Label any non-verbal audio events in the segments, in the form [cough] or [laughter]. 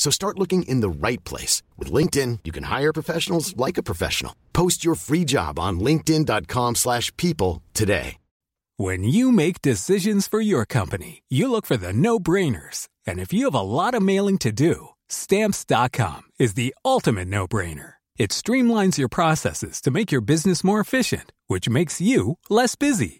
So start looking in the right place. With LinkedIn, you can hire professionals like a professional. Post your free job on linkedin.com slash people today. When you make decisions for your company, you look for the no-brainers. And if you have a lot of mailing to do, stamps.com is the ultimate no-brainer. It streamlines your processes to make your business more efficient, which makes you less busy.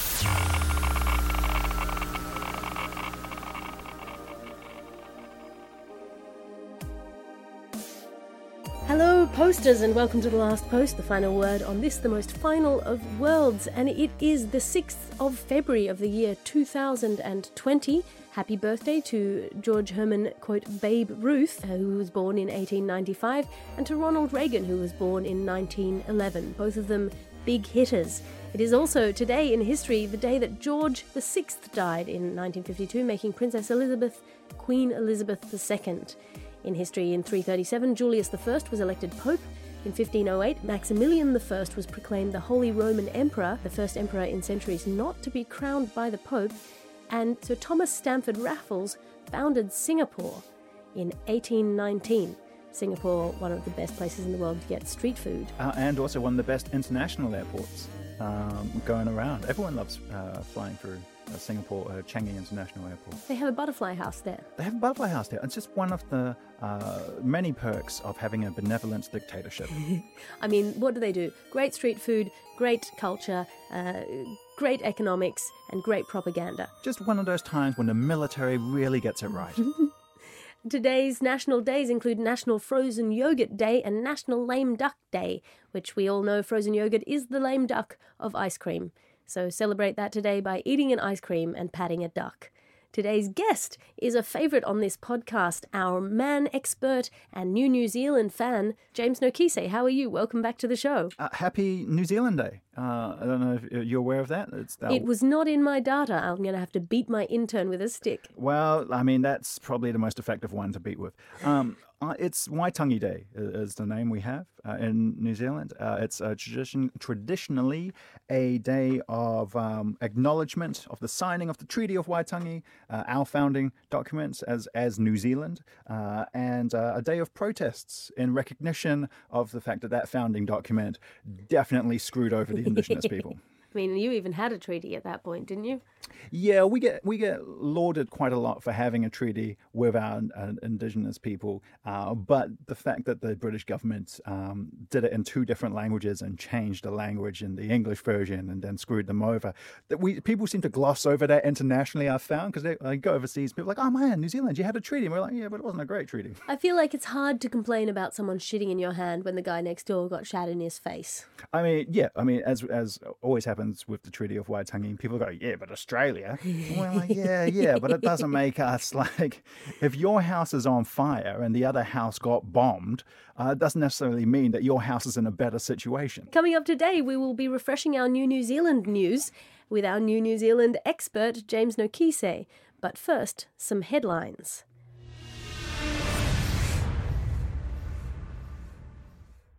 Hello, and welcome to the last post, the final word on this, the most final of worlds. And it is the 6th of February of the year 2020. Happy birthday to George Herman, quote, Babe Ruth, uh, who was born in 1895, and to Ronald Reagan, who was born in 1911. Both of them big hitters. It is also today in history the day that George VI died in 1952, making Princess Elizabeth Queen Elizabeth II. In history, in 337, Julius I was elected Pope. In 1508, Maximilian I was proclaimed the Holy Roman Emperor, the first emperor in centuries not to be crowned by the Pope. And Sir Thomas Stamford Raffles founded Singapore in 1819. Singapore, one of the best places in the world to get street food. uh, and also one of the best international airports um, going around. Everyone loves uh, flying through Singapore uh, Changi International Airport. They have a butterfly house there. They have a butterfly house there. It's just one of the uh, many perks of having a benevolent dictatorship. [laughs] I mean, what do they do? Great street food, great culture, uh, great economics, and great propaganda. just one of those times when the military really gets it right. [laughs] Today's national days include National Frozen Yogurt Day and National Lame Duck Day, which we all know frozen yogurt is the lame duck of ice cream. So celebrate that today by eating an ice cream and patting a duck. Today's guest is a favourite on this podcast, our man expert and new New Zealand fan, James Nokise. How are you? Welcome back to the show. Uh, happy New Zealand Day. Uh, I don't know if you're aware of that. It's uh, It was not in my data. I'm going to have to beat my intern with a stick. Well, I mean, that's probably the most effective one to beat with. Um, uh, it's Waitangi Day i- is the name we have uh, in New Zealand. Uh, it's a tradition, traditionally a day of um, acknowledgement of the signing of the Treaty of Waitangi, uh, our founding documents as, as New Zealand, uh, and uh, a day of protests in recognition of the fact that that founding document definitely screwed over the indigenous people. [laughs] I mean, you even had a treaty at that point, didn't you? Yeah, we get we get lauded quite a lot for having a treaty with our uh, indigenous people, uh, but the fact that the British government um, did it in two different languages and changed the language in the English version and then screwed them over, that we people seem to gloss over that internationally. I've found because they, they go overseas, people are like, oh man, New Zealand, you had a treaty, and we're like, yeah, but it wasn't a great treaty. I feel like it's hard to complain about someone shitting in your hand when the guy next door got shat in his face. I mean, yeah, I mean, as as always happens with the Treaty of Waitangi, people go, yeah, but Australia. [laughs] And we're like, yeah, yeah, but it doesn't make us [laughs] like, if your house is on fire and the other house got bombed, uh, it doesn't necessarily mean that your house is in a better situation. Coming up today, we will be refreshing our new New Zealand news with our new New Zealand expert, James Nokise. But first, some headlines.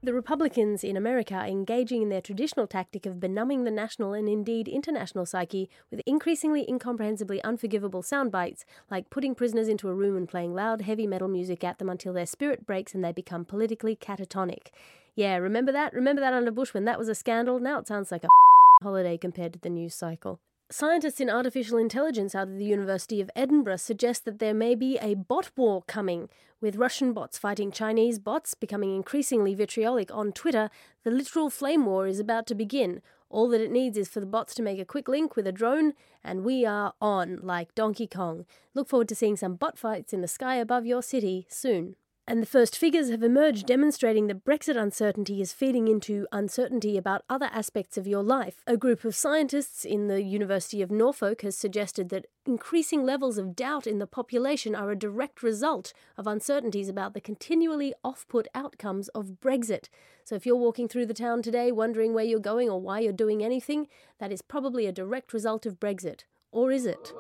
The Republicans in America are engaging in their traditional tactic of benumbing the national and indeed international psyche with increasingly incomprehensibly unforgivable sound bites, like putting prisoners into a room and playing loud, heavy metal music at them until their spirit breaks and they become politically catatonic. Yeah, remember that? Remember that under Bush when that was a scandal? Now it sounds like a [laughs] holiday compared to the news cycle. Scientists in artificial intelligence out of the University of Edinburgh suggest that there may be a bot war coming, with Russian bots fighting Chinese bots becoming increasingly vitriolic on Twitter. The literal flame war is about to begin. All that it needs is for the bots to make a quick link with a drone, and we are on like Donkey Kong. Look forward to seeing some bot fights in the sky above your city soon. And the first figures have emerged demonstrating that Brexit uncertainty is feeding into uncertainty about other aspects of your life. A group of scientists in the University of Norfolk has suggested that increasing levels of doubt in the population are a direct result of uncertainties about the continually off put outcomes of Brexit. So if you're walking through the town today wondering where you're going or why you're doing anything, that is probably a direct result of Brexit. Or is it?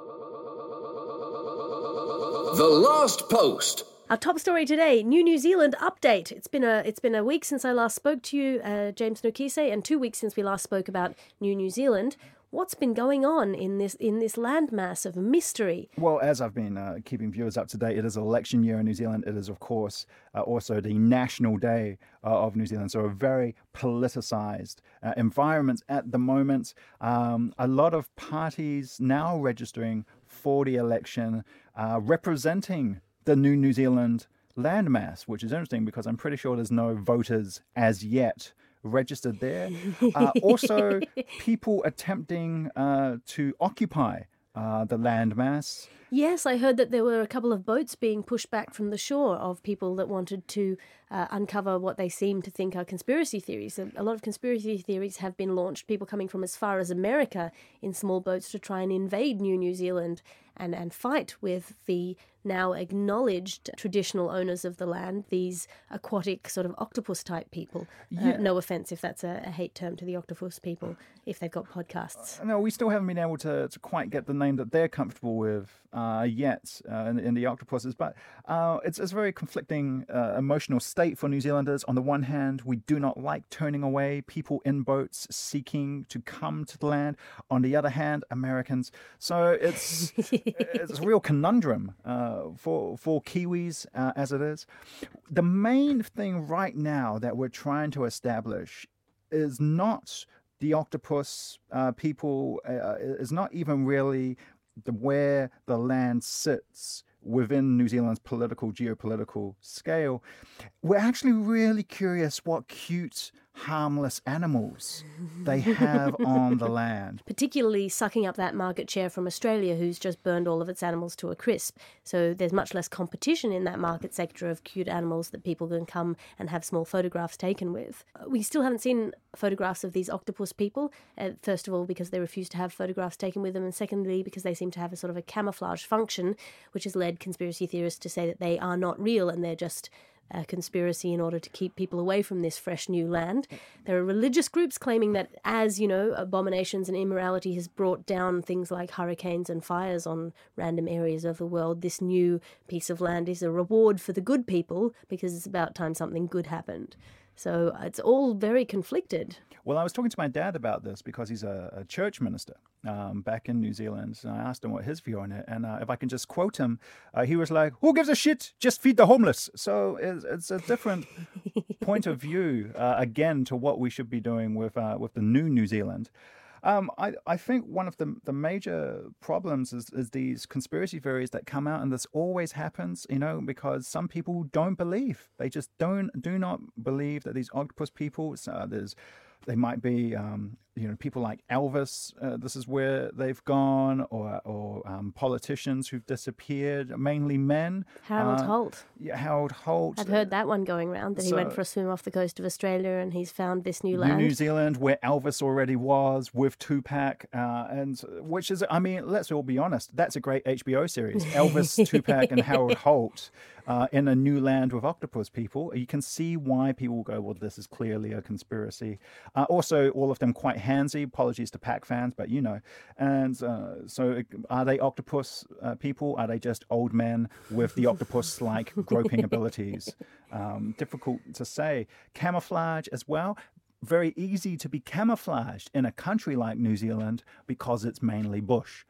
The Last Post. Our top story today: New New Zealand update. It's been a it's been a week since I last spoke to you, uh, James Nokise, and two weeks since we last spoke about New New Zealand. What's been going on in this in this landmass of mystery? Well, as I've been uh, keeping viewers up to date, it is election year in New Zealand. It is, of course, uh, also the National Day uh, of New Zealand. So a very politicised uh, environment at the moment. Um, a lot of parties now registering for the election, uh, representing the new New Zealand landmass, which is interesting because I'm pretty sure there's no voters as yet registered there. Uh, [laughs] also, people attempting uh, to occupy uh, the landmass. Yes, I heard that there were a couple of boats being pushed back from the shore of people that wanted to uh, uncover what they seem to think are conspiracy theories. A, lot of conspiracy theories have been launched, people coming from as far as America in small boats to try and invade New New Zealand and, and fight with the now acknowledged traditional owners of the land, these aquatic sort of octopus type people. Uh, no offense if that's a, a hate term to the octopus people, if they've got podcasts. No, we still haven't been able to, to quite get the name that they're comfortable with uh, yet uh, in, in the octopuses. But uh, it's, it's a very conflicting uh, emotional state for New Zealanders. On the one hand, we do not like turning away people in boats seeking to come to the land. On the other hand, Americans. So it's [laughs] it's a real conundrum uh, for for Kiwis uh, as it is. The main thing right now that we're trying to establish is not the octopus uh, people uh, is not even really the where the land sits within New Zealand's political geopolitical scale. We're actually really curious what cute harmless animals they have on the land. [laughs] particularly sucking up that market share from Australia, who's just burned all of its animals to a crisp. So there's much less competition in that market sector of cute animals that people can come and have small photographs taken with. Uh, We still haven't seen photographs of these octopus people, uh, first of all, because they refuse to have photographs taken with them, and secondly, because they seem to have a sort of a camouflage function, which has led conspiracy theorists to say that they are not real and they're just a conspiracy in order to keep people away from this fresh new land. There are religious groups claiming that as, you know, abominations and immorality has brought down things like hurricanes and fires on random areas of the world, this new piece of land is a reward for the good people because it's about time something good happened. So it's all very conflicted. Well, I was talking to my dad about this because he's a, a church minister um, back in New Zealand. And I asked him what his view on it. And uh, if I can just quote him, uh, he was like, Who gives a shit? Just feed the homeless. So it's, it's a different [laughs] point of view, uh, again, to what we should be doing with, uh, with the new New Zealand. Um, I, I think one of the the major problems is, is these conspiracy theories that come out, and this always happens, you know, because some people don't believe. They just don't do not believe that these octopus people. Uh, there's they might be, um, you know, people like Elvis. Uh, this is where they've gone, or or um, politicians who've disappeared, mainly men. Harold Uh, Holt. Yeah, Harold Holt. I've heard that one going around that he went for a swim off the coast of Australia and he's found this new New, land. New Zealand, where Elvis already was with Tupac, uh, and which is, I mean, let's all be honest, that's a great HBO series. Elvis, [laughs] Tupac, and Harold Holt uh, in a new land with octopus people. You can see why people go, well, this is clearly a conspiracy. Uh, also, all of them quite handsy. Apologies to Pac fans, but you know. And uh, so, are they octopus uh, people? Are they just old men with the octopus-like [laughs] groping abilities? Um, difficult to say. Camouflage as well very easy to be camouflaged in a country like New Zealand because it's mainly bush.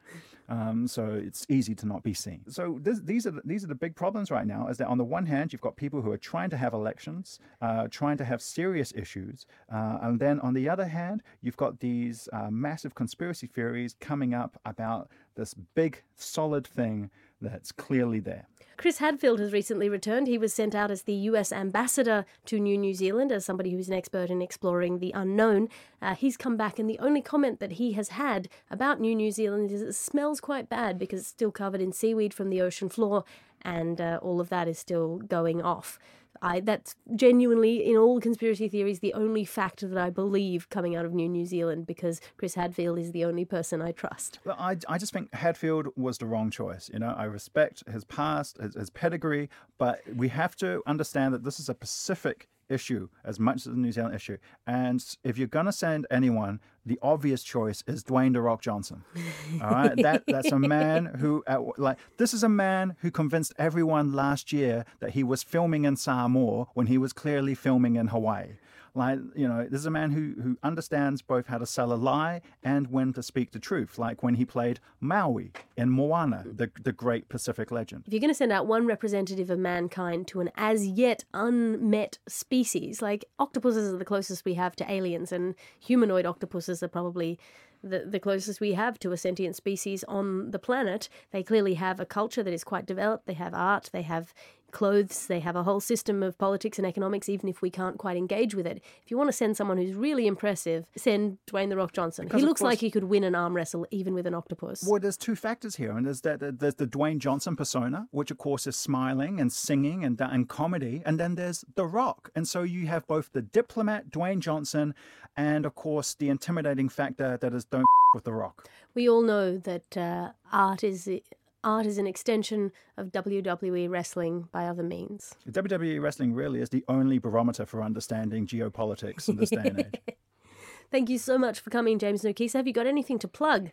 Um, so it's easy to not be seen. So this, these are the, these are the big problems right now. Is that on the one hand you've got people who are trying to have elections, uh, trying to have serious issues, uh, and then on the other hand you've got these uh, massive conspiracy theories coming up about this big solid thing that's clearly there. Chris Hadfield has recently returned. He was sent out as the US ambassador to New New Zealand as somebody who's an expert in exploring the unknown. Uh, he's come back, and the only comment that he has had about New New Zealand is it smells quite bad because it's still covered in seaweed from the ocean floor, and uh, all of that is still going off. I, that's genuinely, in all conspiracy theories, the only fact that I believe coming out of New New Zealand because Chris Hadfield is the only person I trust. Well, I, I just think Hadfield was the wrong choice. You know, I respect his past, his, his pedigree, but we have to understand that this is a Pacific issue as much as the New Zealand issue. And if you're going to send anyone, the obvious choice is Dwayne the Rock Johnson. All right, that that's a man who like this is a man who convinced everyone last year that he was filming in Samoa when he was clearly filming in Hawaii. Like, you know, this is a man who, who understands both how to sell a lie and when to speak the truth, like when he played Maui in Moana, mm. the, the great Pacific legend. If you're going to send out one representative of mankind to an as yet unmet species, like octopuses are the closest we have to aliens, and humanoid octopuses are probably the, the closest we have to a sentient species on the planet. They clearly have a culture that is quite developed. They have art, they have clothes, they have a whole system of politics and economics, even if we can't quite engage with it. If you want to send someone who's really impressive, send Dwayne The Rock Johnson. Because he looks course- like he could win an arm wrestle even with an octopus. Well, there's two factors here, and there's that there's the Dwayne Johnson persona, which of course is smiling and singing and and comedy, and then there's The Rock, and so you have both the diplomat Dwayne Johnson, and of course the intimidating factor that is don't with The Rock. We all know that uh, art is art is an extension of WWE wrestling by other means. WWE wrestling really is the only barometer for understanding geopolitics in this day and age. [laughs] Thank you so much for coming, James Nokise. Have you got anything to plug?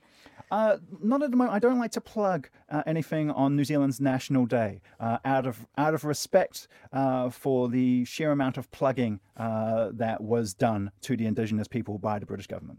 Uh, not at the moment. I don't like to plug uh, anything on New Zealand's National Day, uh, out of out of respect uh, for the sheer amount of plugging uh, that was done to the Indigenous people by the British government.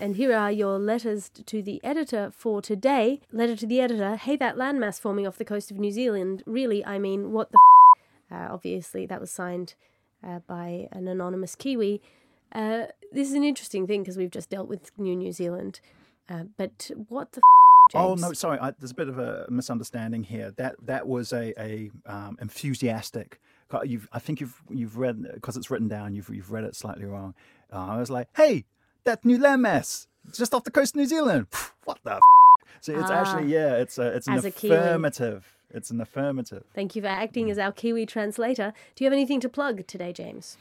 And here are your letters to the editor for today. Letter to the editor Hey, that landmass forming off the coast of New Zealand. Really, I mean, what the f? Uh, obviously, that was signed uh, by an anonymous Kiwi. Uh, this is an interesting thing because we've just dealt with New New Zealand. Uh, but what the f- Oh no, sorry. I, there's a bit of a misunderstanding here. That that was a a um, enthusiastic. You've, I think you've you've read because it's written down. You've you've read it slightly wrong. Uh, I was like, hey, that new landmass just off the coast of New Zealand. What the? F-? So it's actually yeah, it's a it's an Ah. As a Kiwi. affirmative. It's an affirmative. Thank you for acting as our Kiwi translator. Do you have anything to plug today, James?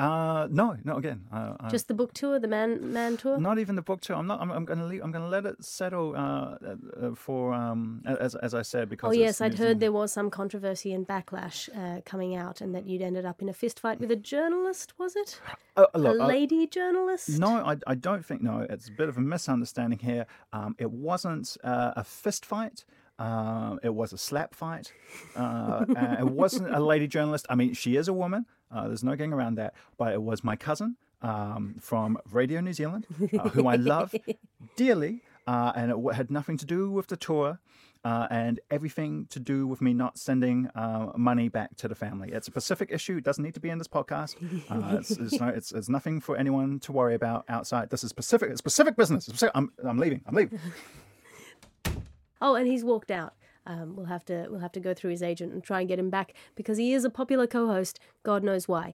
Uh, no, not again. Uh, I, Just the book tour, the man man tour? Not even the book tour. I'm not. I'm, I'm going to leave. I'm going to let it settle uh, uh, for um as as I said because. Oh yes, I'd heard there was some controversy and backlash uh, coming out, and that you'd ended up in a fist fight with a journalist. Was it a look, I- lady journalist? No, I, I don't think no. It's a bit of a misunderstanding here. Um, it wasn't uh, a fist fight. Uh, it was a slap fight. Uh, uh, it wasn't a lady journalist. I mean, she is a woman. Uh, there's no getting around that. But it was my cousin um, from Radio New Zealand, uh, who I love [laughs] dearly, uh, and it had nothing to do with the tour. Uh, and everything to do with me not sending uh, money back to the family. It's a Pacific issue. It doesn't need to be in this podcast. Uh, [laughs] it's, it's, no, it's, it's nothing for anyone to worry about outside. This is Pacific. It's Pacific business. Pacific- I'm, I'm leaving. I'm leaving. [laughs] Oh, and he's walked out. Um, we'll have to we'll have to go through his agent and try and get him back because he is a popular co-host. God knows why.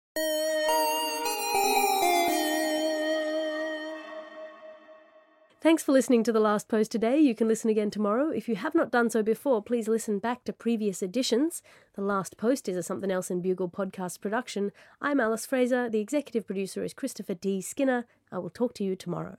Thanks for listening to the last post today. You can listen again tomorrow. If you have not done so before, please listen back to previous editions. The last post is a Somethin' Else in Bugle podcast production. I'm Alice Fraser. The executive producer is Christopher D. Skinner. I will talk to you tomorrow.